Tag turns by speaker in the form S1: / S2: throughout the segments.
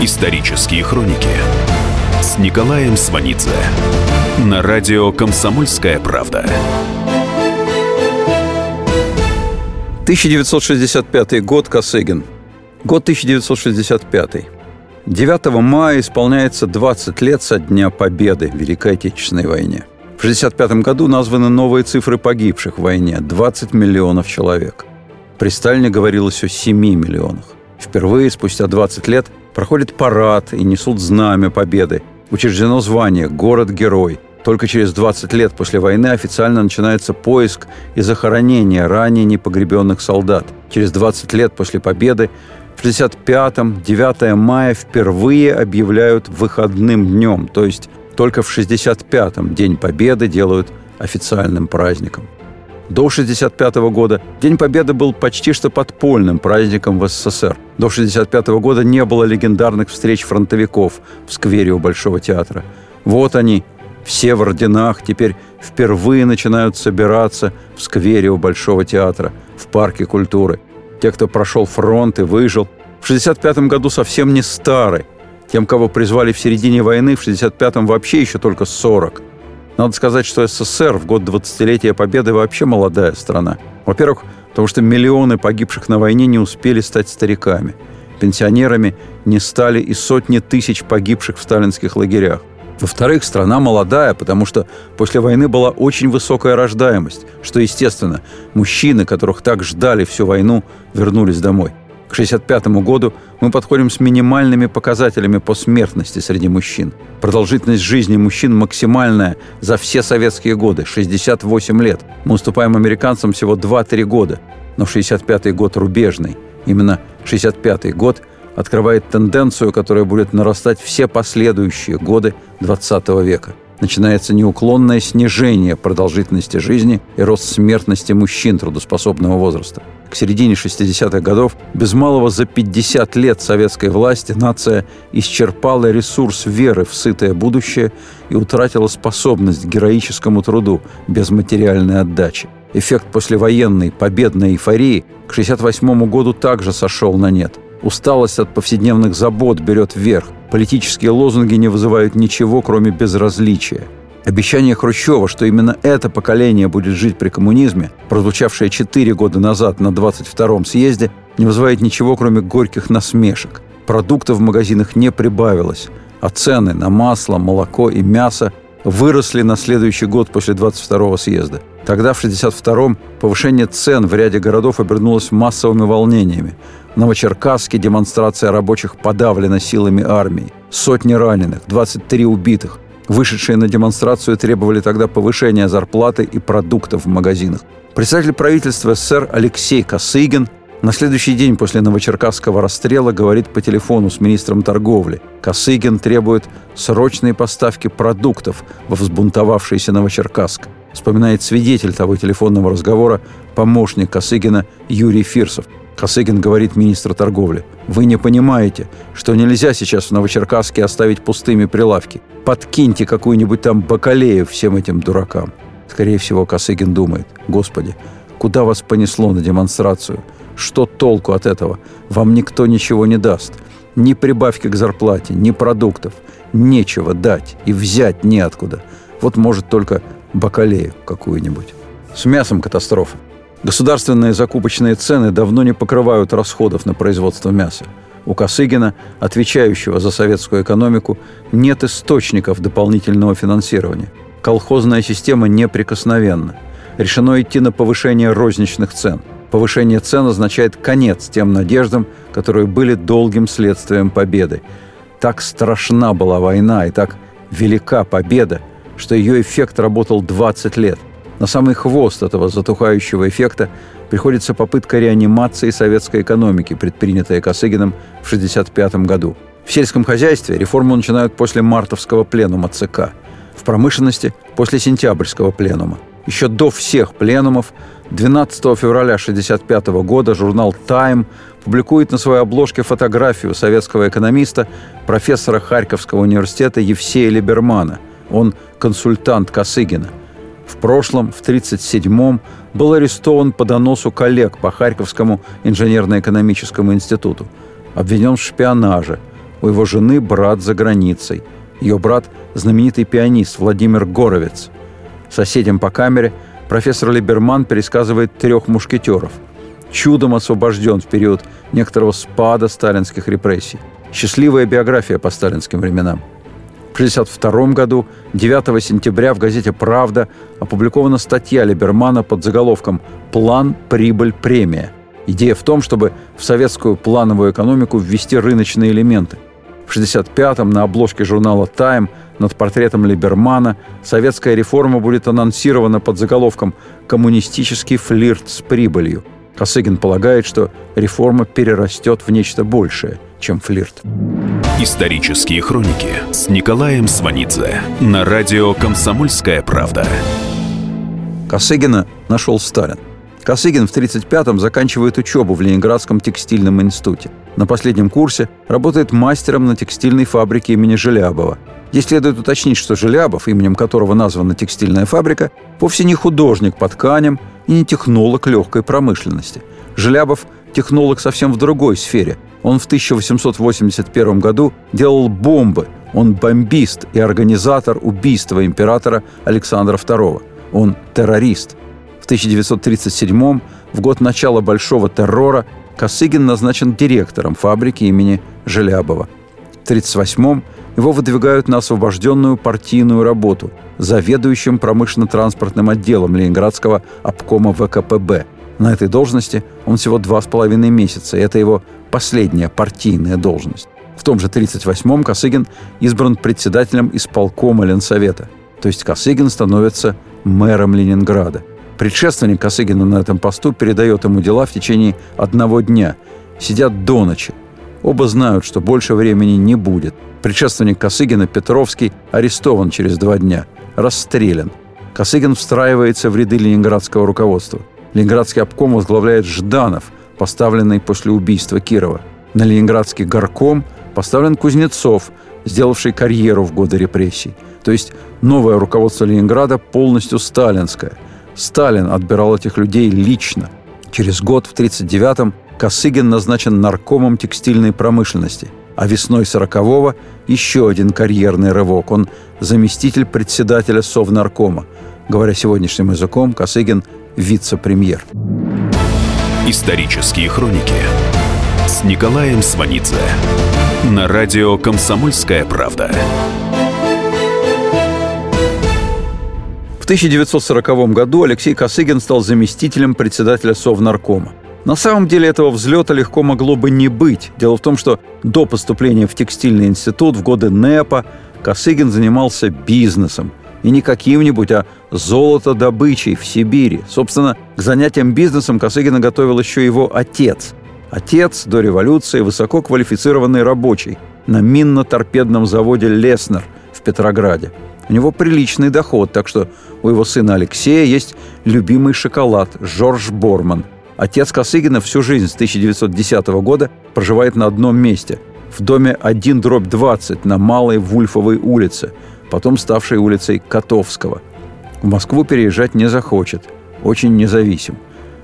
S1: Исторические хроники с Николаем Сванидзе на радио «Комсомольская правда».
S2: 1965 год, Косыгин. Год 1965. 9 мая исполняется 20 лет со Дня Победы в Великой Отечественной войне. В 1965 году названы новые цифры погибших в войне – 20 миллионов человек. При Сталине говорилось о 7 миллионах. Впервые спустя 20 лет проходит парад и несут знамя победы. Учреждено звание «Город-герой». Только через 20 лет после войны официально начинается поиск и захоронение ранее непогребенных солдат. Через 20 лет после победы в 65-м 9 мая впервые объявляют выходным днем, то есть только в 65-м День Победы делают официальным праздником. До 65 года День Победы был почти что подпольным праздником в СССР. До 65 года не было легендарных встреч фронтовиков в сквере у Большого театра. Вот они, все в орденах, теперь впервые начинают собираться в сквере у Большого театра, в парке культуры – те, кто прошел фронт и выжил. В 65-м году совсем не стары. Тем, кого призвали в середине войны, в 65-м вообще еще только 40. Надо сказать, что СССР в год 20-летия Победы вообще молодая страна. Во-первых, потому что миллионы погибших на войне не успели стать стариками. Пенсионерами не стали и сотни тысяч погибших в сталинских лагерях. Во-вторых, страна молодая, потому что после войны была очень высокая рождаемость, что естественно. Мужчины, которых так ждали всю войну, вернулись домой. К 1965 году мы подходим с минимальными показателями по смертности среди мужчин. Продолжительность жизни мужчин максимальная за все советские годы – 68 лет. Мы уступаем американцам всего 2-3 года. Но 65 год рубежный. Именно 65 год – открывает тенденцию, которая будет нарастать все последующие годы XX века. Начинается неуклонное снижение продолжительности жизни и рост смертности мужчин трудоспособного возраста. К середине 60-х годов без малого за 50 лет советской власти нация исчерпала ресурс веры в сытое будущее и утратила способность к героическому труду без материальной отдачи. Эффект послевоенной победной эйфории к 1968 году также сошел на нет – Усталость от повседневных забот берет вверх. Политические лозунги не вызывают ничего, кроме безразличия. Обещание Хрущева, что именно это поколение будет жить при коммунизме, прозвучавшее четыре года назад на 22-м съезде, не вызывает ничего, кроме горьких насмешек. Продуктов в магазинах не прибавилось, а цены на масло, молоко и мясо выросли на следующий год после 22-го съезда. Тогда, в 62-м, повышение цен в ряде городов обернулось массовыми волнениями. Новочеркасске демонстрация рабочих подавлена силами армии. Сотни раненых, 23 убитых. Вышедшие на демонстрацию требовали тогда повышения зарплаты и продуктов в магазинах. Представитель правительства СССР Алексей Косыгин на следующий день после новочеркасского расстрела говорит по телефону с министром торговли. Косыгин требует срочной поставки продуктов во взбунтовавшийся Новочеркасск. Вспоминает свидетель того телефонного разговора, помощник Косыгина Юрий Фирсов. Косыгин говорит министру торговли. «Вы не понимаете, что нельзя сейчас в Новочеркасске оставить пустыми прилавки. Подкиньте какую-нибудь там бакалею всем этим дуракам». Скорее всего, Косыгин думает. «Господи, куда вас понесло на демонстрацию? Что толку от этого? Вам никто ничего не даст. Ни прибавки к зарплате, ни продуктов. Нечего дать и взять неоткуда. Вот может только бакалею какую-нибудь. С мясом катастрофа. Государственные закупочные цены давно не покрывают расходов на производство мяса. У Косыгина, отвечающего за советскую экономику, нет источников дополнительного финансирования. Колхозная система неприкосновенна. Решено идти на повышение розничных цен. Повышение цен означает конец тем надеждам, которые были долгим следствием победы. Так страшна была война и так велика победа, что ее эффект работал 20 лет. На самый хвост этого затухающего эффекта приходится попытка реанимации советской экономики, предпринятая Косыгиным в 1965 году. В сельском хозяйстве реформу начинают после мартовского пленума ЦК. В промышленности – после сентябрьского пленума. Еще до всех пленумов 12 февраля 1965 года журнал «Тайм» публикует на своей обложке фотографию советского экономиста, профессора Харьковского университета Евсея Либермана. Он консультант Косыгина. В прошлом, в 1937-м, был арестован по доносу коллег по Харьковскому инженерно-экономическому институту. Обвинен в шпионаже. У его жены брат за границей. Ее брат – знаменитый пианист Владимир Горовец. Соседям по камере профессор Либерман пересказывает трех мушкетеров. Чудом освобожден в период некоторого спада сталинских репрессий. Счастливая биография по сталинским временам. В 1962 году, 9 сентября, в газете «Правда» опубликована статья Либермана под заголовком «План, прибыль, премия». Идея в том, чтобы в советскую плановую экономику ввести рыночные элементы. В 1965-м на обложке журнала «Тайм» над портретом Либермана советская реформа будет анонсирована под заголовком «Коммунистический флирт с прибылью». Косыгин полагает, что реформа перерастет в нечто большее, чем флирт.
S1: Исторические хроники с Николаем Сванидзе на радио «Комсомольская правда».
S2: Косыгина нашел Сталин. Косыгин в 1935-м заканчивает учебу в Ленинградском текстильном институте. На последнем курсе работает мастером на текстильной фабрике имени Желябова. Здесь следует уточнить, что Желябов, именем которого названа текстильная фабрика, вовсе не художник по тканям и не технолог легкой промышленности. Желябов – технолог совсем в другой сфере. Он в 1881 году делал бомбы. Он бомбист и организатор убийства императора Александра II. Он террорист. 1937 в год начала Большого террора, Косыгин назначен директором фабрики имени Желябова. В 1938 его выдвигают на освобожденную партийную работу заведующим промышленно-транспортным отделом Ленинградского обкома ВКПБ. На этой должности он всего два с половиной месяца, это его последняя партийная должность. В том же 1938-м Косыгин избран председателем исполкома Ленсовета. То есть Косыгин становится мэром Ленинграда – Предшественник Косыгина на этом посту передает ему дела в течение одного дня. Сидят до ночи. Оба знают, что больше времени не будет. Предшественник Косыгина, Петровский, арестован через два дня. Расстрелян. Косыгин встраивается в ряды ленинградского руководства. Ленинградский обком возглавляет Жданов, поставленный после убийства Кирова. На ленинградский горком поставлен Кузнецов, сделавший карьеру в годы репрессий. То есть новое руководство Ленинграда полностью сталинское – Сталин отбирал этих людей лично. Через год, в 1939-м, Косыгин назначен наркомом текстильной промышленности, а весной 40-го еще один карьерный рывок. Он заместитель председателя Совнаркома. Говоря сегодняшним языком, Косыгин – вице-премьер.
S1: Исторические хроники с Николаем Сванидзе на радио «Комсомольская правда».
S2: 1940 году Алексей Косыгин стал заместителем председателя Совнаркома. На самом деле этого взлета легко могло бы не быть. Дело в том, что до поступления в текстильный институт в годы НЭПа Косыгин занимался бизнесом. И не каким-нибудь, а золотодобычей в Сибири. Собственно, к занятиям бизнесом Косыгина готовил еще его отец. Отец до революции высоко квалифицированный рабочий на минно-торпедном заводе «Леснер» в Петрограде. У него приличный доход, так что у его сына Алексея есть любимый шоколад Жорж Борман. Отец Косыгина всю жизнь с 1910 года проживает на одном месте – в доме 1 дробь 20 на Малой Вульфовой улице, потом ставшей улицей Котовского. В Москву переезжать не захочет, очень независим.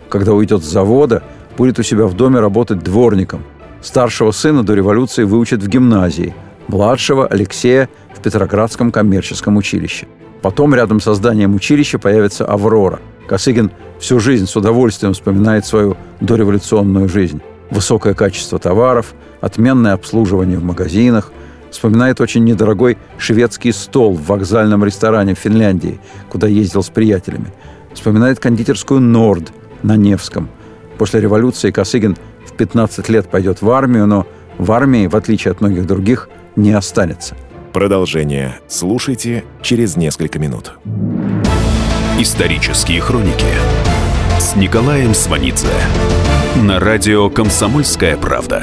S2: Когда уйдет с завода, будет у себя в доме работать дворником. Старшего сына до революции выучат в гимназии, младшего Алексея в Петроградском коммерческом училище – Потом рядом со зданием училища появится «Аврора». Косыгин всю жизнь с удовольствием вспоминает свою дореволюционную жизнь. Высокое качество товаров, отменное обслуживание в магазинах. Вспоминает очень недорогой шведский стол в вокзальном ресторане в Финляндии, куда ездил с приятелями. Вспоминает кондитерскую «Норд» на Невском. После революции Косыгин в 15 лет пойдет в армию, но в армии, в отличие от многих других, не останется.
S1: Продолжение слушайте через несколько минут. Исторические хроники с Николаем Сванидзе на радио «Комсомольская правда».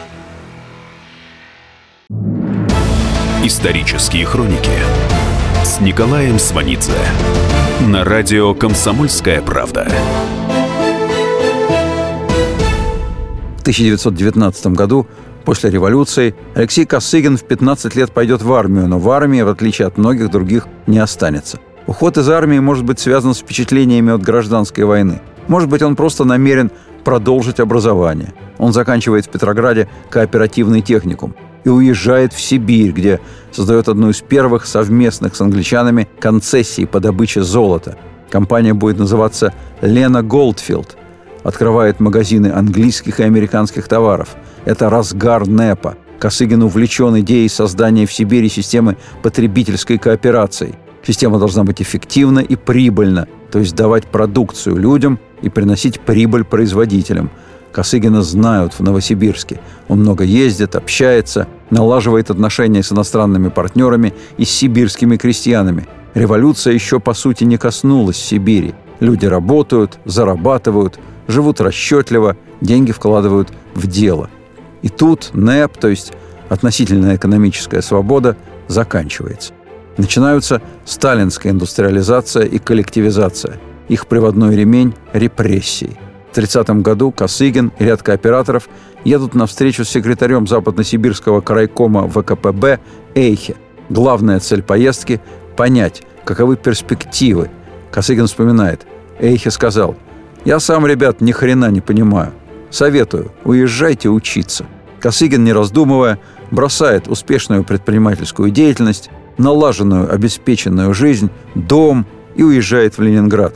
S1: Исторические хроники с Николаем Сванидзе на радио «Комсомольская правда».
S2: В 1919 году, после революции, Алексей Косыгин в 15 лет пойдет в армию, но в армии, в отличие от многих других, не останется. Уход из армии может быть связан с впечатлениями от гражданской войны. Может быть, он просто намерен продолжить образование. Он заканчивает в Петрограде кооперативный техникум и уезжает в Сибирь, где создает одну из первых совместных с англичанами концессий по добыче золота. Компания будет называться «Лена Голдфилд», открывает магазины английских и американских товаров. Это разгар НЭПа. Косыгин увлечен идеей создания в Сибири системы потребительской кооперации. Система должна быть эффективна и прибыльна, то есть давать продукцию людям и приносить прибыль производителям. Косыгина знают в Новосибирске. Он много ездит, общается, налаживает отношения с иностранными партнерами и с сибирскими крестьянами. Революция еще, по сути, не коснулась Сибири. Люди работают, зарабатывают, живут расчетливо, деньги вкладывают в дело. И тут НЭП, то есть относительная экономическая свобода, заканчивается. Начинаются сталинская индустриализация и коллективизация. Их приводной ремень – репрессии. В 30 году Косыгин и ряд кооператоров едут на встречу с секретарем западносибирского крайкома ВКПБ Эйхе. Главная цель поездки – понять, каковы перспективы. Косыгин вспоминает. Эйхе сказал – я сам, ребят, ни хрена не понимаю. Советую, уезжайте учиться. Косыгин, не раздумывая, бросает успешную предпринимательскую деятельность, налаженную, обеспеченную жизнь, дом и уезжает в Ленинград.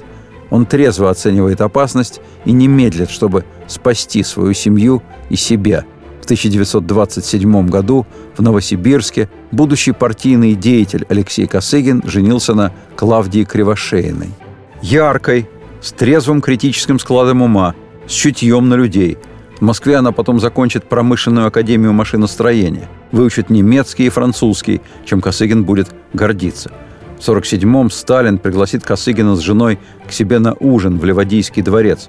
S2: Он трезво оценивает опасность и не медлит, чтобы спасти свою семью и себя. В 1927 году в Новосибирске будущий партийный деятель Алексей Косыгин женился на Клавдии Кривошеиной. Яркой, с трезвым критическим складом ума, с чутьем на людей. В Москве она потом закончит промышленную академию машиностроения, выучит немецкий и французский, чем Косыгин будет гордиться. В 1947-м Сталин пригласит Косыгина с женой к себе на ужин в Ливадийский дворец.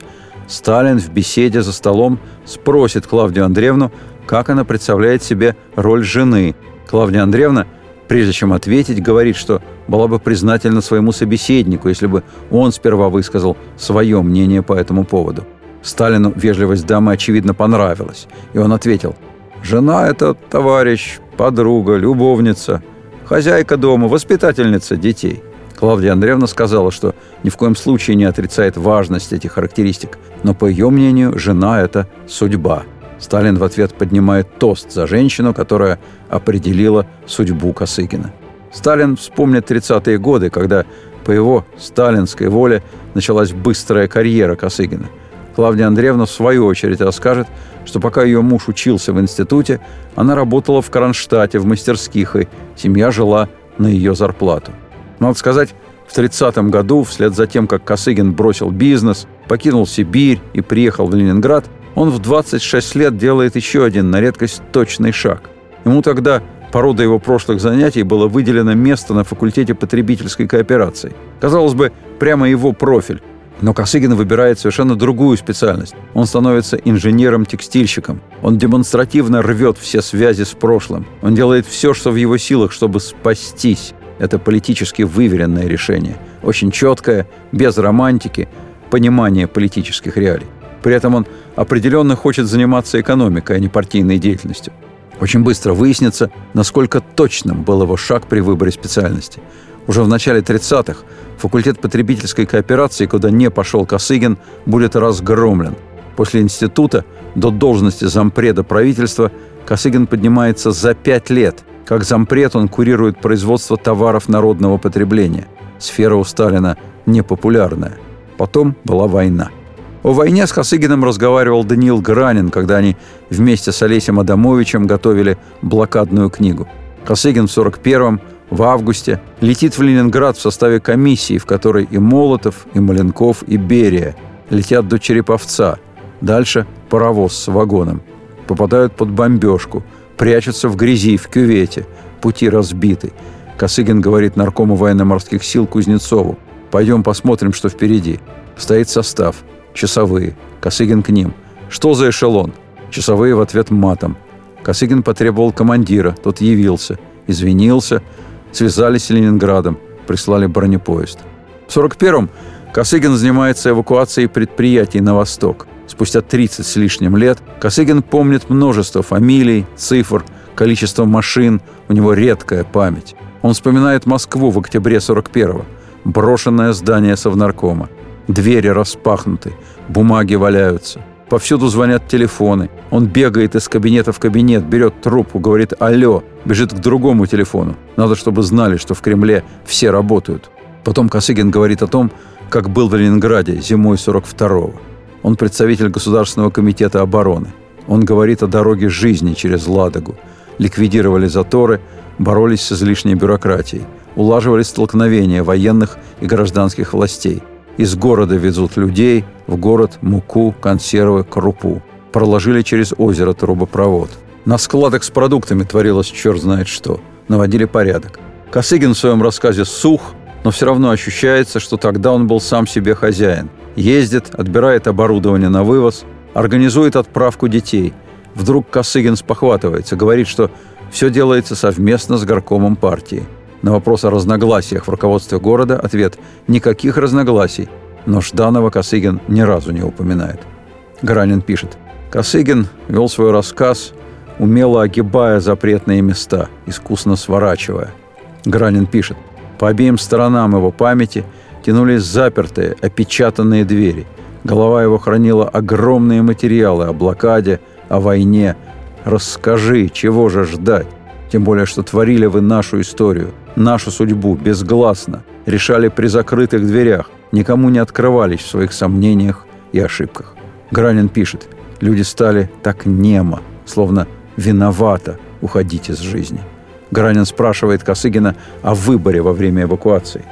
S2: Сталин в беседе за столом спросит Клавдию Андреевну, как она представляет себе роль жены. Клавдия Андреевна Прежде чем ответить, говорит, что была бы признательна своему собеседнику, если бы он сперва высказал свое мнение по этому поводу. Сталину вежливость дамы, очевидно, понравилась, и он ответил, «Жена – это товарищ, подруга, любовница, хозяйка дома, воспитательница детей». Клавдия Андреевна сказала, что ни в коем случае не отрицает важность этих характеристик, но, по ее мнению, жена – это судьба – Сталин в ответ поднимает тост за женщину, которая определила судьбу Косыгина. Сталин вспомнит 30-е годы, когда по его сталинской воле началась быстрая карьера Косыгина. Клавдия Андреевна в свою очередь расскажет, что пока ее муж учился в институте, она работала в Кронштадте в мастерских, и семья жила на ее зарплату. Надо сказать, в 30-м году, вслед за тем, как Косыгин бросил бизнес, покинул Сибирь и приехал в Ленинград, он в 26 лет делает еще один, на редкость, точный шаг. Ему тогда по роду его прошлых занятий было выделено место на факультете потребительской кооперации. Казалось бы, прямо его профиль. Но Косыгин выбирает совершенно другую специальность. Он становится инженером-текстильщиком. Он демонстративно рвет все связи с прошлым. Он делает все, что в его силах, чтобы спастись. Это политически выверенное решение. Очень четкое, без романтики, понимание политических реалий. При этом он определенно хочет заниматься экономикой, а не партийной деятельностью. Очень быстро выяснится, насколько точным был его шаг при выборе специальности. Уже в начале 30-х факультет потребительской кооперации, куда не пошел Косыгин, будет разгромлен. После института до должности зампреда правительства Косыгин поднимается за пять лет. Как зампред он курирует производство товаров народного потребления. Сфера у Сталина непопулярная. Потом была война. О войне с Косыгиным разговаривал Даниил Гранин, когда они вместе с Олесем Адамовичем готовили блокадную книгу. Косыгин в 41-м, в августе, летит в Ленинград в составе комиссии, в которой и Молотов, и Маленков, и Берия. Летят до Череповца. Дальше паровоз с вагоном. Попадают под бомбежку. Прячутся в грязи, в кювете. Пути разбиты. Косыгин говорит наркому военно-морских сил Кузнецову. «Пойдем посмотрим, что впереди». Стоит состав – Часовые. Косыгин к ним. «Что за эшелон?» Часовые в ответ матом. Косыгин потребовал командира, тот явился. извинился, связались с Ленинградом, прислали бронепоезд. В 41-м Косыгин занимается эвакуацией предприятий на восток. Спустя 30 с лишним лет Косыгин помнит множество фамилий, цифр, количество машин, у него редкая память. Он вспоминает Москву в октябре 41-го. Брошенное здание Совнаркома. Двери распахнуты, бумаги валяются. Повсюду звонят телефоны. Он бегает из кабинета в кабинет, берет трубку, говорит «Алло», бежит к другому телефону. Надо, чтобы знали, что в Кремле все работают. Потом Косыгин говорит о том, как был в Ленинграде зимой 42-го. Он представитель Государственного комитета обороны. Он говорит о дороге жизни через Ладогу. Ликвидировали заторы, боролись с излишней бюрократией, улаживали столкновения военных и гражданских властей. Из города везут людей, в город муку, консервы, крупу. Проложили через озеро трубопровод. На складах с продуктами творилось черт знает что. Наводили порядок. Косыгин в своем рассказе сух, но все равно ощущается, что тогда он был сам себе хозяин. Ездит, отбирает оборудование на вывоз, организует отправку детей. Вдруг Косыгин спохватывается, говорит, что все делается совместно с горкомом партии. На вопрос о разногласиях в руководстве города ответ – никаких разногласий. Но Жданова Косыгин ни разу не упоминает. Гранин пишет. Косыгин вел свой рассказ, умело огибая запретные места, искусно сворачивая. Гранин пишет. По обеим сторонам его памяти тянулись запертые, опечатанные двери. Голова его хранила огромные материалы о блокаде, о войне, Расскажи, чего же ждать? Тем более, что творили вы нашу историю, нашу судьбу безгласно, решали при закрытых дверях, никому не открывались в своих сомнениях и ошибках. Гранин пишет, люди стали так немо, словно виновато уходить из жизни. Гранин спрашивает Косыгина о выборе во время эвакуации.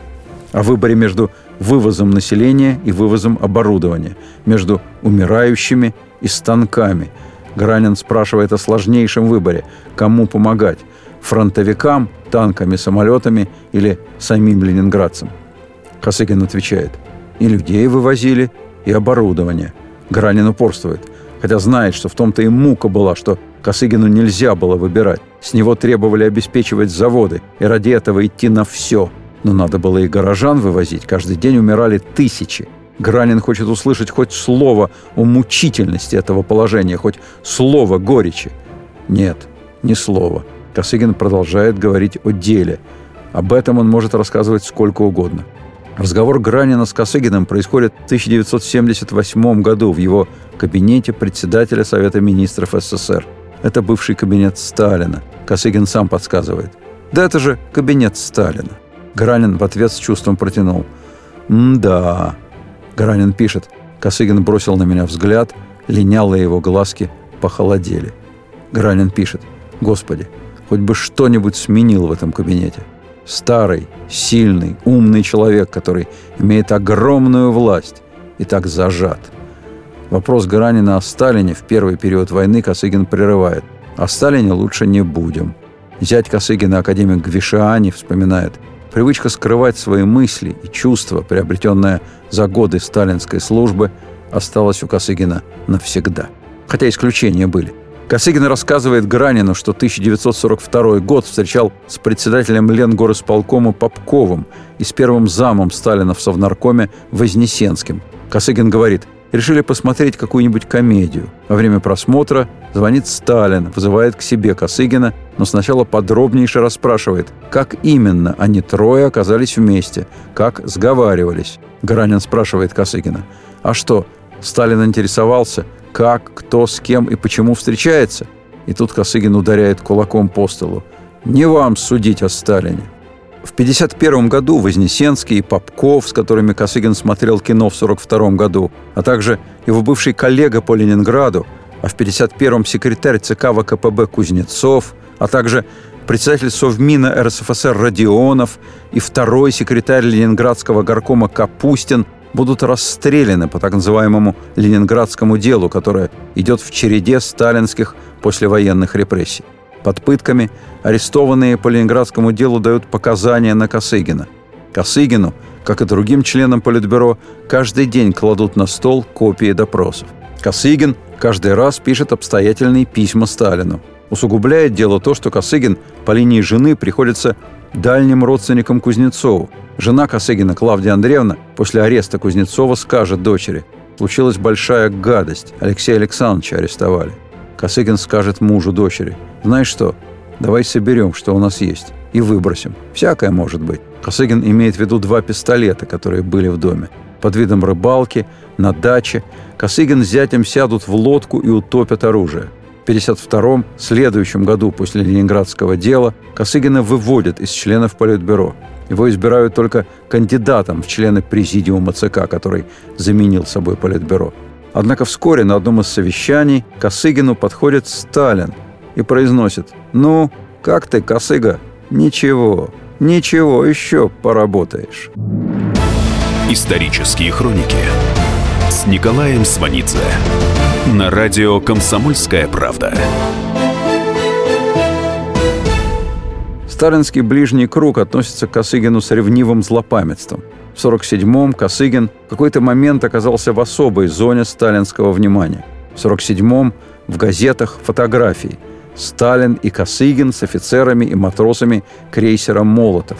S2: О выборе между вывозом населения и вывозом оборудования, между умирающими и станками – Гранин спрашивает о сложнейшем выборе – кому помогать – фронтовикам, танками, самолетами или самим ленинградцам. Косыгин отвечает – и людей вывозили, и оборудование. Гранин упорствует, хотя знает, что в том-то и мука была, что Косыгину нельзя было выбирать. С него требовали обеспечивать заводы, и ради этого идти на все. Но надо было и горожан вывозить. Каждый день умирали тысячи. Гранин хочет услышать хоть слово о мучительности этого положения, хоть слово горечи. Нет, ни слова. Косыгин продолжает говорить о деле. Об этом он может рассказывать сколько угодно. Разговор Гранина с Косыгиным происходит в 1978 году в его кабинете председателя Совета министров СССР. Это бывший кабинет Сталина. Косыгин сам подсказывает. Да это же кабинет Сталина. Гранин в ответ с чувством протянул. «М-да, Гаранин пишет, Косыгин бросил на меня взгляд, линялые его глазки похолодели. Гранин пишет, «Господи, хоть бы что-нибудь сменил в этом кабинете. Старый, сильный, умный человек, который имеет огромную власть и так зажат». Вопрос Гаранина о Сталине в первый период войны Косыгин прерывает. О Сталине лучше не будем. Зять Косыгина, академик Гвишиани, вспоминает – Привычка скрывать свои мысли и чувства, приобретенная за годы сталинской службы, осталась у Косыгина навсегда. Хотя исключения были. Косыгин рассказывает Гранину, что 1942 год встречал с председателем Ленгорисполкома Попковым и с первым замом Сталина в Совнаркоме Вознесенским. Косыгин говорит, решили посмотреть какую-нибудь комедию. Во время просмотра звонит Сталин, вызывает к себе Косыгина, но сначала подробнейше расспрашивает, как именно они трое оказались вместе, как сговаривались. Гаранин спрашивает Косыгина, а что, Сталин интересовался, как, кто, с кем и почему встречается? И тут Косыгин ударяет кулаком по столу. «Не вам судить о Сталине. В 1951 году Вознесенский и Попков, с которыми Косыгин смотрел кино в 1942 году, а также его бывший коллега по Ленинграду, а в 1951-м секретарь ЦК ВКПБ Кузнецов, а также председатель Совмина РСФСР Родионов и второй секретарь Ленинградского горкома Капустин будут расстреляны по так называемому ленинградскому делу, которое идет в череде сталинских послевоенных репрессий. Под пытками арестованные по ленинградскому делу дают показания на Косыгина. Косыгину, как и другим членам Политбюро, каждый день кладут на стол копии допросов. Косыгин каждый раз пишет обстоятельные письма Сталину. Усугубляет дело то, что Косыгин по линии жены приходится дальним родственником Кузнецову. Жена Косыгина, Клавдия Андреевна, после ареста Кузнецова скажет дочери «Случилась большая гадость. Алексея Александровича арестовали». Косыгин скажет мужу дочери «Знаешь что, давай соберем, что у нас есть, и выбросим. Всякое может быть». Косыгин имеет в виду два пистолета, которые были в доме. Под видом рыбалки, на даче, Косыгин с зятем сядут в лодку и утопят оружие. В 1952 следующем году после Ленинградского дела, Косыгина выводят из членов Политбюро. Его избирают только кандидатом в члены президиума ЦК, который заменил собой Политбюро. Однако вскоре на одном из совещаний Косыгину подходит Сталин и произносит «Ну, как ты, Косыга? Ничего, ничего, еще поработаешь».
S1: Исторические хроники с Николаем Сванидзе на радио «Комсомольская правда».
S2: Сталинский ближний круг относится к Косыгину с ревнивым злопамятством. В 1947-м Косыгин в какой-то момент оказался в особой зоне сталинского внимания. В 1947-м в газетах фотографии Сталин и Косыгин с офицерами и матросами крейсера «Молотов».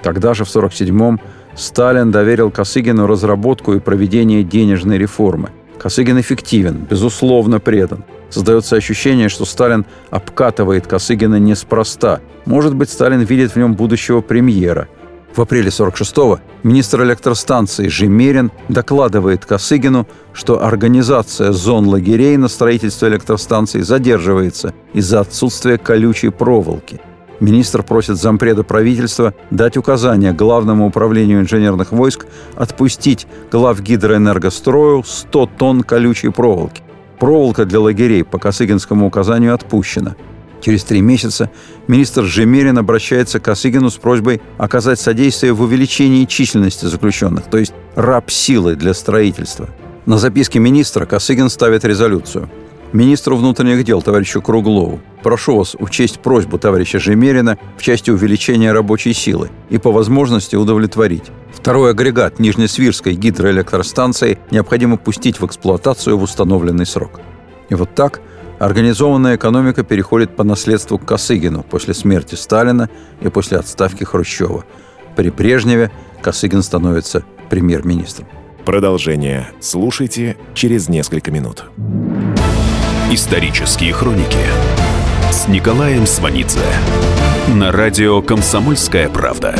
S2: Тогда же в 1947-м Сталин доверил Косыгину разработку и проведение денежной реформы. Косыгин эффективен, безусловно предан. Создается ощущение, что Сталин обкатывает Косыгина неспроста. Может быть, Сталин видит в нем будущего премьера. В апреле 46-го министр электростанции Жемерин докладывает Косыгину, что организация зон лагерей на строительство электростанции задерживается из-за отсутствия колючей проволоки – Министр просит зампреда правительства дать указание Главному управлению инженерных войск отпустить глав гидроэнергострою 100 тонн колючей проволоки. Проволока для лагерей по Косыгинскому указанию отпущена. Через три месяца министр Жемерин обращается к Косыгину с просьбой оказать содействие в увеличении численности заключенных, то есть раб силы для строительства. На записке министра Косыгин ставит резолюцию – министру внутренних дел товарищу Круглову. Прошу вас учесть просьбу товарища Жемерина в части увеличения рабочей силы и по возможности удовлетворить. Второй агрегат Нижнесвирской гидроэлектростанции необходимо пустить в эксплуатацию в установленный срок. И вот так организованная экономика переходит по наследству к Косыгину после смерти Сталина и после отставки Хрущева. При Брежневе Косыгин становится премьер-министром.
S3: Продолжение слушайте через несколько минут.
S1: Исторические хроники с Николаем Сванидзе на радио «Комсомольская правда».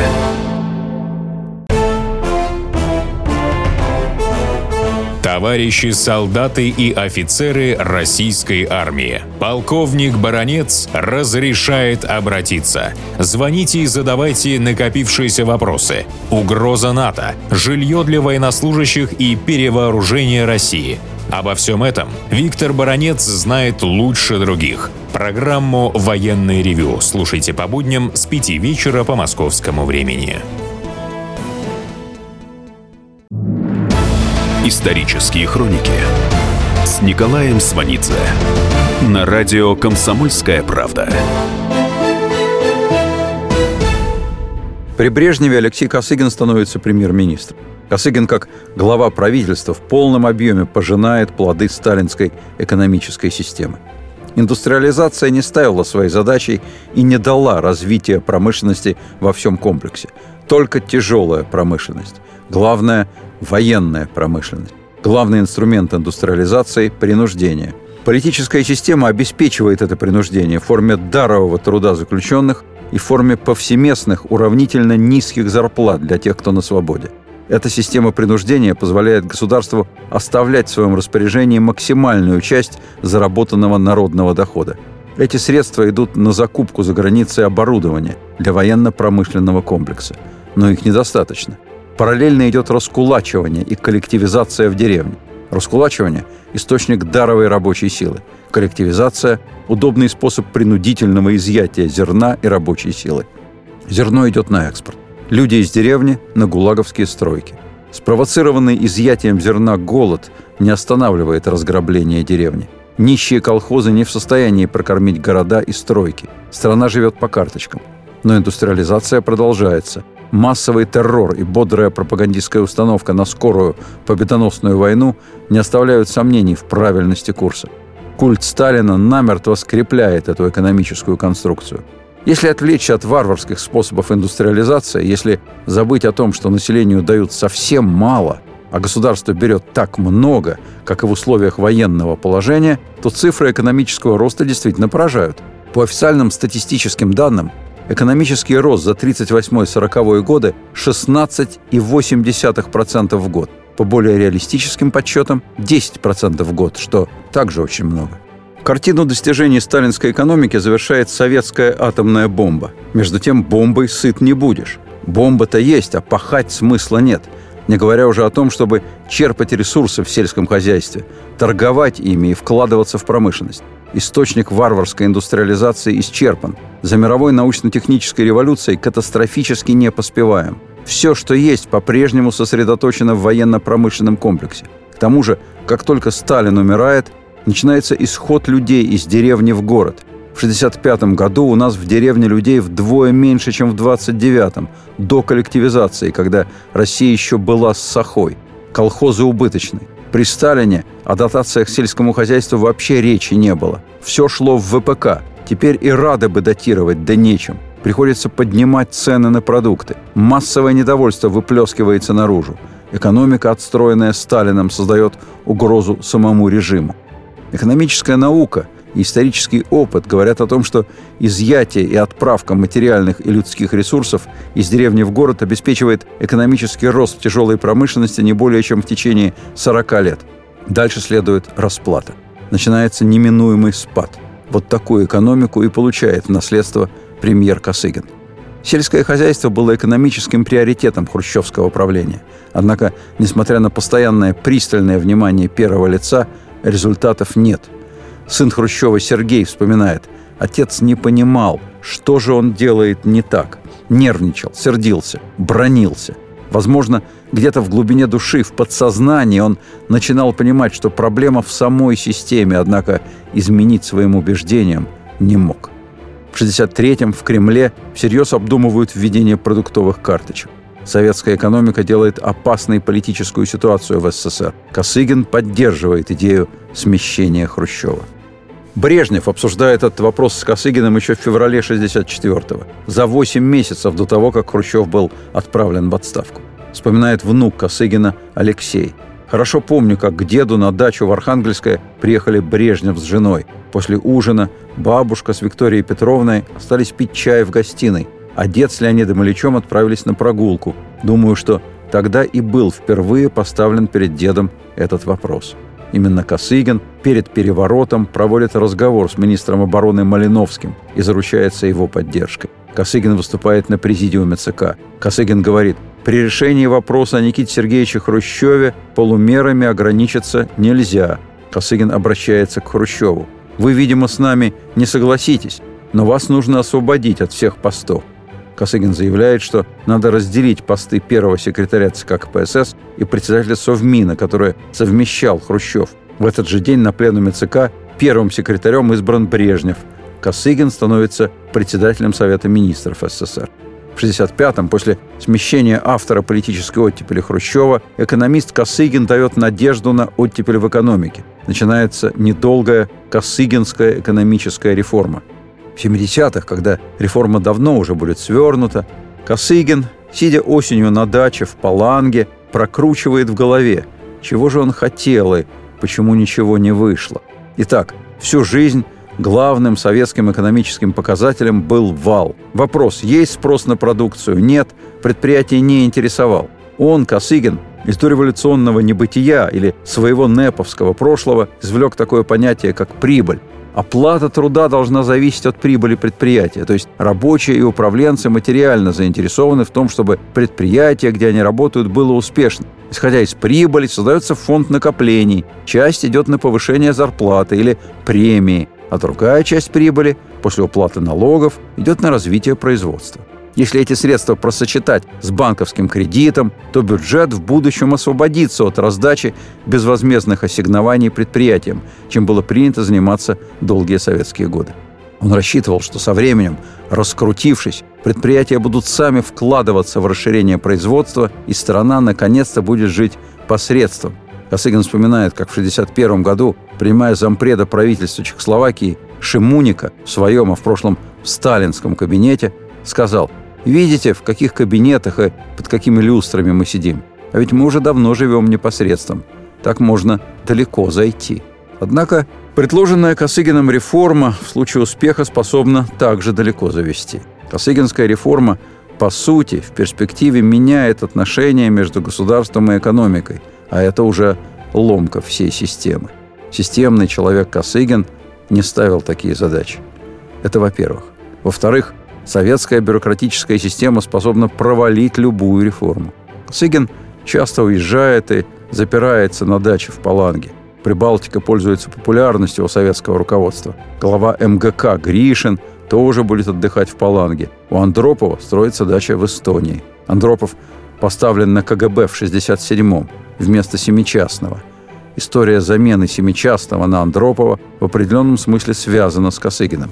S4: Товарищи солдаты и офицеры российской армии. Полковник Баронец разрешает обратиться. Звоните и задавайте накопившиеся вопросы. Угроза НАТО, жилье для военнослужащих и перевооружение России – Обо всем этом Виктор Баранец знает лучше других. Программу «Военный ревю» слушайте по будням с 5 вечера по московскому времени.
S1: Исторические хроники с Николаем Сванидзе на радио «Комсомольская правда».
S2: При Брежневе Алексей Косыгин становится премьер-министром. Косыгин, как глава правительства, в полном объеме пожинает плоды сталинской экономической системы. Индустриализация не ставила своей задачей и не дала развития промышленности во всем комплексе. Только тяжелая промышленность. Главное – военная промышленность. Главный инструмент индустриализации – принуждение. Политическая система обеспечивает это принуждение в форме дарового труда заключенных и в форме повсеместных уравнительно низких зарплат для тех, кто на свободе – эта система принуждения позволяет государству оставлять в своем распоряжении максимальную часть заработанного народного дохода. Эти средства идут на закупку за границей оборудования для военно-промышленного комплекса. Но их недостаточно. Параллельно идет раскулачивание и коллективизация в деревне. Раскулачивание – источник даровой рабочей силы. Коллективизация – удобный способ принудительного изъятия зерна и рабочей силы. Зерно идет на экспорт. Люди из деревни на гулаговские стройки. Спровоцированный изъятием зерна голод не останавливает разграбление деревни. Нищие колхозы не в состоянии прокормить города и стройки. Страна живет по карточкам. Но индустриализация продолжается. Массовый террор и бодрая пропагандистская установка на скорую победоносную войну не оставляют сомнений в правильности курса. Культ Сталина намертво скрепляет эту экономическую конструкцию. Если отвлечься от варварских способов индустриализации, если забыть о том, что населению дают совсем мало, а государство берет так много, как и в условиях военного положения, то цифры экономического роста действительно поражают. По официальным статистическим данным, экономический рост за 38-40 годы 16,8% в год. По более реалистическим подсчетам 10% в год, что также очень много. Картину достижений сталинской экономики завершает советская атомная бомба. Между тем, бомбой сыт не будешь. Бомба-то есть, а пахать смысла нет. Не говоря уже о том, чтобы черпать ресурсы в сельском хозяйстве, торговать ими и вкладываться в промышленность. Источник варварской индустриализации исчерпан. За мировой научно-технической революцией катастрофически не поспеваем. Все, что есть, по-прежнему сосредоточено в военно-промышленном комплексе. К тому же, как только Сталин умирает – начинается исход людей из деревни в город. В 1965 году у нас в деревне людей вдвое меньше, чем в 29-м, до коллективизации, когда Россия еще была с сахой. Колхозы убыточны. При Сталине о дотациях сельскому хозяйству вообще речи не было. Все шло в ВПК. Теперь и рады бы датировать, да нечем. Приходится поднимать цены на продукты. Массовое недовольство выплескивается наружу. Экономика, отстроенная Сталином, создает угрозу самому режиму. Экономическая наука и исторический опыт говорят о том, что изъятие и отправка материальных и людских ресурсов из деревни в город обеспечивает экономический рост в тяжелой промышленности не более чем в течение 40 лет. Дальше следует расплата. Начинается неминуемый спад. Вот такую экономику и получает в наследство премьер Косыгин. Сельское хозяйство было экономическим приоритетом хрущевского правления. Однако, несмотря на постоянное пристальное внимание первого лица, результатов нет. Сын Хрущева Сергей вспоминает, отец не понимал, что же он делает не так. Нервничал, сердился, бронился. Возможно, где-то в глубине души, в подсознании он начинал понимать, что проблема в самой системе, однако изменить своим убеждениям не мог. В 1963-м в Кремле всерьез обдумывают введение продуктовых карточек. Советская экономика делает опасной политическую ситуацию в СССР. Косыгин поддерживает идею смещения Хрущева. Брежнев обсуждает этот вопрос с Косыгиным еще в феврале 64-го, за 8 месяцев до того, как Хрущев был отправлен в отставку. Вспоминает внук Косыгина Алексей. «Хорошо помню, как к деду на дачу в Архангельское приехали Брежнев с женой. После ужина бабушка с Викторией Петровной остались пить чай в гостиной а дед с Леонидом Ильичем отправились на прогулку. Думаю, что тогда и был впервые поставлен перед дедом этот вопрос. Именно Косыгин перед переворотом проводит разговор с министром обороны Малиновским и заручается его поддержкой. Косыгин выступает на президиуме ЦК. Косыгин говорит, при решении вопроса о Никите Сергеевиче Хрущеве полумерами ограничиться нельзя. Косыгин обращается к Хрущеву. Вы, видимо, с нами не согласитесь, но вас нужно освободить от всех постов. Косыгин заявляет, что надо разделить посты первого секретаря ЦК КПСС и председателя Совмина, который совмещал Хрущев. В этот же день на пленуме ЦК первым секретарем избран Брежнев. Косыгин становится председателем Совета министров СССР. В 1965-м, после смещения автора политической оттепели Хрущева, экономист Косыгин дает надежду на оттепель в экономике. Начинается недолгая Косыгинская экономическая реформа – в 70-х, когда реформа давно уже будет свернута, Косыгин, сидя осенью на даче в Паланге, прокручивает в голове, чего же он хотел и почему ничего не вышло. Итак, всю жизнь главным советским экономическим показателем был вал. Вопрос, есть спрос на продукцию, нет, предприятие не интересовал. Он, Косыгин, из дореволюционного небытия или своего неповского прошлого извлек такое понятие, как прибыль. Оплата труда должна зависеть от прибыли предприятия. То есть рабочие и управленцы материально заинтересованы в том, чтобы предприятие, где они работают, было успешным. Исходя из прибыли, создается фонд накоплений. Часть идет на повышение зарплаты или премии, а другая часть прибыли после уплаты налогов идет на развитие производства. Если эти средства просочетать с банковским кредитом, то бюджет в будущем освободится от раздачи безвозмездных ассигнований предприятиям, чем было принято заниматься долгие советские годы. Он рассчитывал, что со временем, раскрутившись, предприятия будут сами вкладываться в расширение производства, и страна наконец-то будет жить посредством. Косыгин вспоминает, как в 1961 году, принимая зампреда правительства Чехословакии Шимуника в своем, а в прошлом в сталинском кабинете, сказал «Видите, в каких кабинетах и под какими люстрами мы сидим? А ведь мы уже давно живем непосредством. Так можно далеко зайти». Однако предложенная Косыгином реформа в случае успеха способна также далеко завести. Косыгинская реформа по сути, в перспективе меняет отношения между государством и экономикой, а это уже ломка всей системы. Системный человек Косыгин не ставил такие задачи. Это во-первых. Во-вторых, советская бюрократическая система способна провалить любую реформу. Косыгин часто уезжает и запирается на даче в Паланге. Прибалтика пользуется популярностью у советского руководства. Глава МГК Гришин – тоже будет отдыхать в Паланге. У Андропова строится дача в Эстонии. Андропов поставлен на КГБ в 67-м вместо семичастного. История замены семичастного на Андропова в определенном смысле связана с Косыгиным.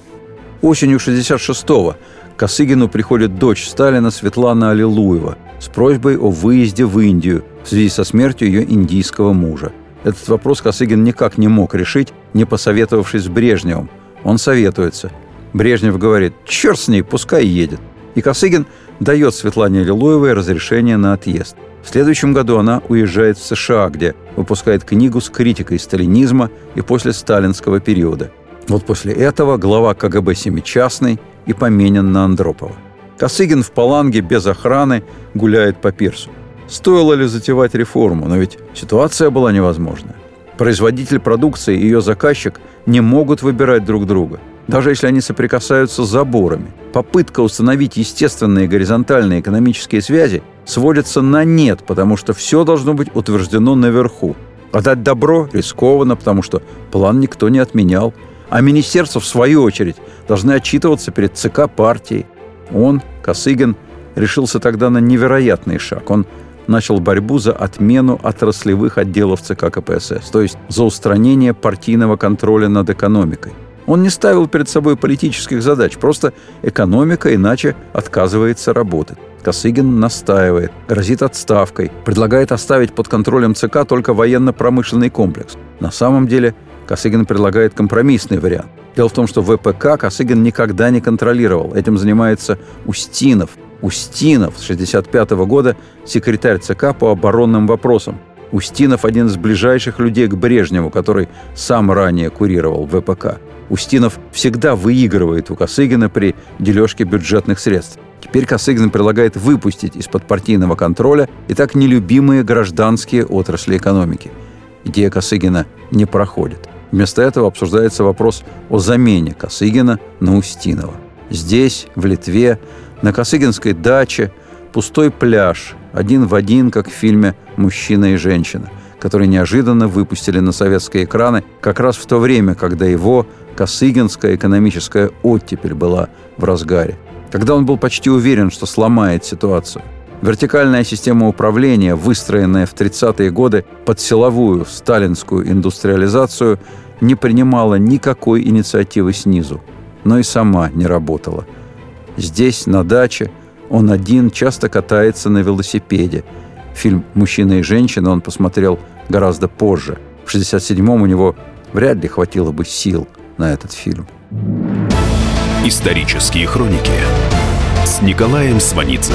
S2: Осенью 66-го Косыгину приходит дочь Сталина Светлана Аллилуева с просьбой о выезде в Индию в связи со смертью ее индийского мужа. Этот вопрос Косыгин никак не мог решить, не посоветовавшись с Брежневым. Он советуется – Брежнев говорит, черт с ней, пускай едет. И Косыгин дает Светлане Лилуевой разрешение на отъезд. В следующем году она уезжает в США, где выпускает книгу с критикой сталинизма и после сталинского периода. Вот после этого глава КГБ Семичастный и поменен на Андропова. Косыгин в Паланге без охраны гуляет по пирсу. Стоило ли затевать реформу, но ведь ситуация была невозможная. Производитель продукции и ее заказчик не могут выбирать друг друга – даже если они соприкасаются с заборами. Попытка установить естественные горизонтальные экономические связи сводится на нет, потому что все должно быть утверждено наверху. А дать добро рискованно, потому что план никто не отменял. А министерства, в свою очередь, должны отчитываться перед ЦК партии. Он, Косыгин, решился тогда на невероятный шаг. Он начал борьбу за отмену отраслевых отделов ЦК КПСС, то есть за устранение партийного контроля над экономикой. Он не ставил перед собой политических задач, просто экономика иначе отказывается работать. Косыгин настаивает, грозит отставкой, предлагает оставить под контролем ЦК только военно-промышленный комплекс. На самом деле Косыгин предлагает компромиссный вариант. Дело в том, что ВПК Косыгин никогда не контролировал. Этим занимается Устинов. Устинов с 1965 года секретарь ЦК по оборонным вопросам. Устинов – один из ближайших людей к Брежневу, который сам ранее курировал ВПК. Устинов всегда выигрывает у Косыгина при дележке бюджетных средств. Теперь Косыгин предлагает выпустить из-под партийного контроля и так нелюбимые гражданские отрасли экономики. Идея Косыгина не проходит. Вместо этого обсуждается вопрос о замене Косыгина на Устинова. Здесь, в Литве, на Косыгинской даче пустой пляж, один в один, как в фильме «Мужчина и женщина», который неожиданно выпустили на советские экраны как раз в то время, когда его Косыгинская экономическая оттепель была в разгаре. Когда он был почти уверен, что сломает ситуацию. Вертикальная система управления, выстроенная в 30-е годы под силовую сталинскую индустриализацию, не принимала никакой инициативы снизу, но и сама не работала. Здесь, на даче, он один часто катается на велосипеде. Фильм «Мужчина и женщина» он посмотрел гораздо позже. В 67-м у него вряд ли хватило бы сил – на этот фильм.
S1: Исторические хроники с Николаем Сванидзе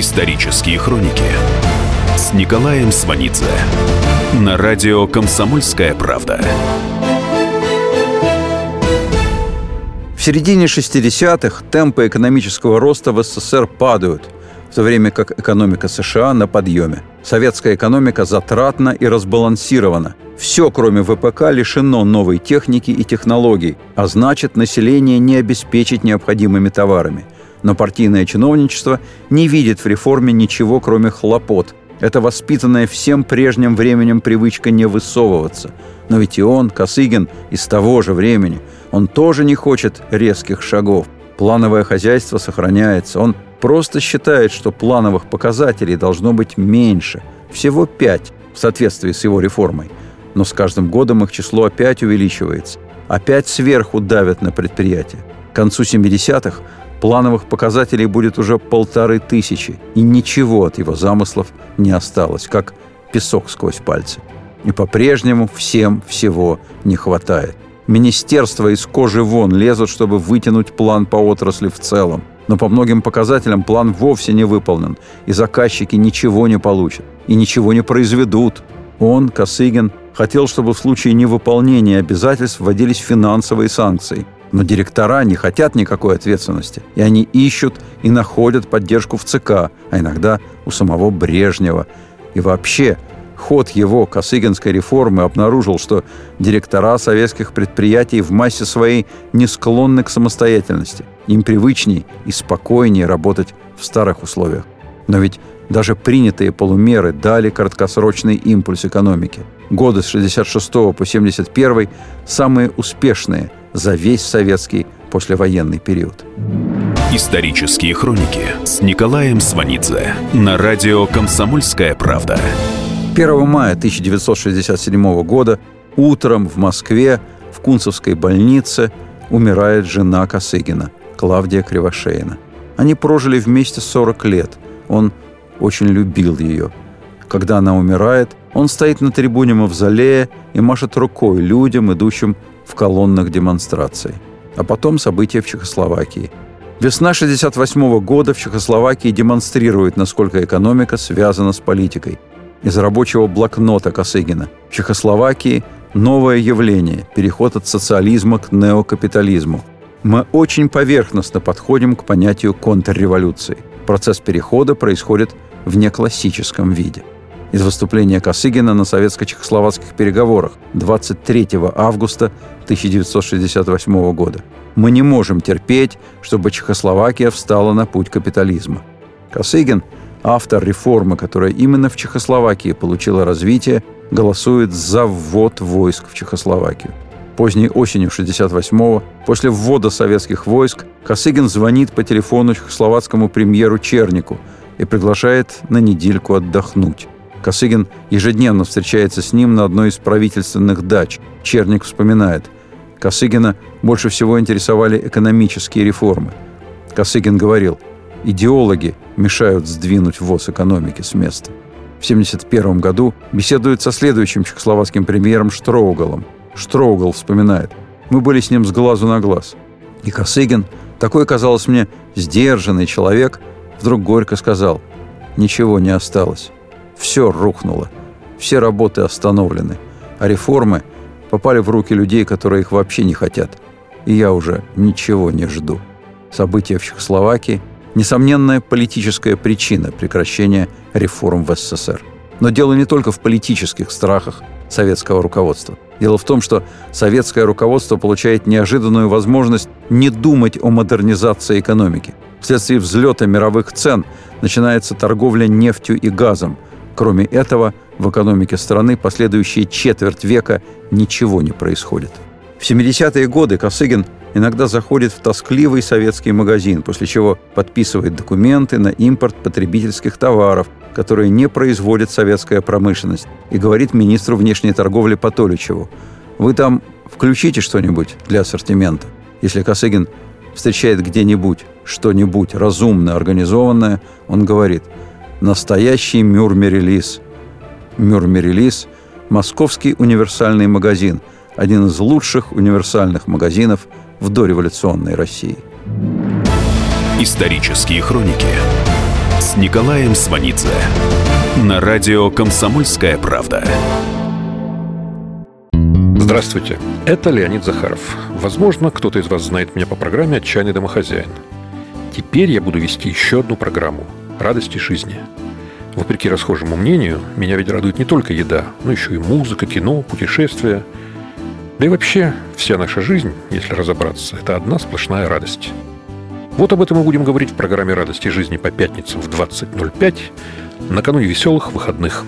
S1: Исторические хроники с Николаем Сванидзе на радио «Комсомольская правда».
S2: В середине 60-х темпы экономического роста в СССР падают, в то время как экономика США на подъеме. Советская экономика затратна и разбалансирована – все, кроме ВПК, лишено новой техники и технологий, а значит, население не обеспечить необходимыми товарами. Но партийное чиновничество не видит в реформе ничего, кроме хлопот. Это воспитанная всем прежним временем привычка не высовываться. Но ведь и он, Косыгин, из того же времени, он тоже не хочет резких шагов. Плановое хозяйство сохраняется. Он просто считает, что плановых показателей должно быть меньше. Всего пять в соответствии с его реформой. Но с каждым годом их число опять увеличивается. Опять сверху давят на предприятия. К концу 70-х плановых показателей будет уже полторы тысячи, и ничего от его замыслов не осталось, как песок сквозь пальцы. И по-прежнему всем всего не хватает. Министерства из кожи вон лезут, чтобы вытянуть план по отрасли в целом. Но по многим показателям план вовсе не выполнен, и заказчики ничего не получат, и ничего не произведут. Он, Косыгин, хотел, чтобы в случае невыполнения обязательств вводились финансовые санкции – но директора не хотят никакой ответственности, и они ищут и находят поддержку в ЦК, а иногда у самого Брежнева. И вообще, ход его Косыгинской реформы обнаружил, что директора советских предприятий в массе своей не склонны к самостоятельности. Им привычнее и спокойнее работать в старых условиях. Но ведь даже принятые полумеры дали краткосрочный импульс экономике. Годы с 66 по 71 самые успешные – за весь советский послевоенный период.
S1: Исторические хроники с Николаем Сванидзе на радио «Комсомольская правда».
S2: 1 мая 1967 года утром в Москве в Кунцевской больнице умирает жена Косыгина, Клавдия Кривошеина. Они прожили вместе 40 лет. Он очень любил ее. Когда она умирает, он стоит на трибуне Мавзолея и машет рукой людям, идущим в колоннах демонстраций. А потом события в Чехословакии. Весна 1968 года в Чехословакии демонстрирует, насколько экономика связана с политикой. Из рабочего блокнота Косыгина. В Чехословакии новое явление – переход от социализма к неокапитализму. Мы очень поверхностно подходим к понятию контрреволюции. Процесс перехода происходит в неклассическом виде – из выступления Косыгина на советско-чехословацких переговорах 23 августа 1968 года. «Мы не можем терпеть, чтобы Чехословакия встала на путь капитализма». Косыгин, автор реформы, которая именно в Чехословакии получила развитие, голосует за ввод войск в Чехословакию. Поздней осенью 68-го, после ввода советских войск, Косыгин звонит по телефону чехословацкому премьеру Чернику и приглашает на недельку отдохнуть. Косыгин ежедневно встречается с ним на одной из правительственных дач. Черник вспоминает. Косыгина больше всего интересовали экономические реформы. Косыгин говорил, идеологи мешают сдвинуть ВОЗ экономики с места. В 1971 году беседует со следующим чехословацким премьером Штроугалом. Штроугал вспоминает. Мы были с ним с глазу на глаз. И Косыгин, такой, казалось мне, сдержанный человек, вдруг горько сказал, ничего не осталось. Все рухнуло. Все работы остановлены. А реформы попали в руки людей, которые их вообще не хотят. И я уже ничего не жду. События в Чехословакии – несомненная политическая причина прекращения реформ в СССР. Но дело не только в политических страхах советского руководства. Дело в том, что советское руководство получает неожиданную возможность не думать о модернизации экономики. Вследствие взлета мировых цен начинается торговля нефтью и газом – Кроме этого, в экономике страны последующие четверть века ничего не происходит. В 70-е годы Косыгин иногда заходит в тоскливый советский магазин, после чего подписывает документы на импорт потребительских товаров, которые не производит советская промышленность, и говорит министру внешней торговли Патоличеву, «Вы там включите что-нибудь для ассортимента». Если Косыгин встречает где-нибудь что-нибудь разумно организованное, он говорит – настоящий Мюрмерелис. Мюрмерелис – московский универсальный магазин, один из лучших универсальных магазинов в дореволюционной России.
S1: Исторические хроники с Николаем Сванидзе на радио «Комсомольская правда».
S5: Здравствуйте, это Леонид Захаров. Возможно, кто-то из вас знает меня по программе «Отчаянный домохозяин». Теперь я буду вести еще одну программу – радости жизни. Вопреки расхожему мнению, меня ведь радует не только еда, но еще и музыка, кино, путешествия. Да и вообще, вся наша жизнь, если разобраться, это одна сплошная радость. Вот об этом мы будем говорить в программе «Радости жизни» по пятницам в 20.05, Накануне веселых выходных.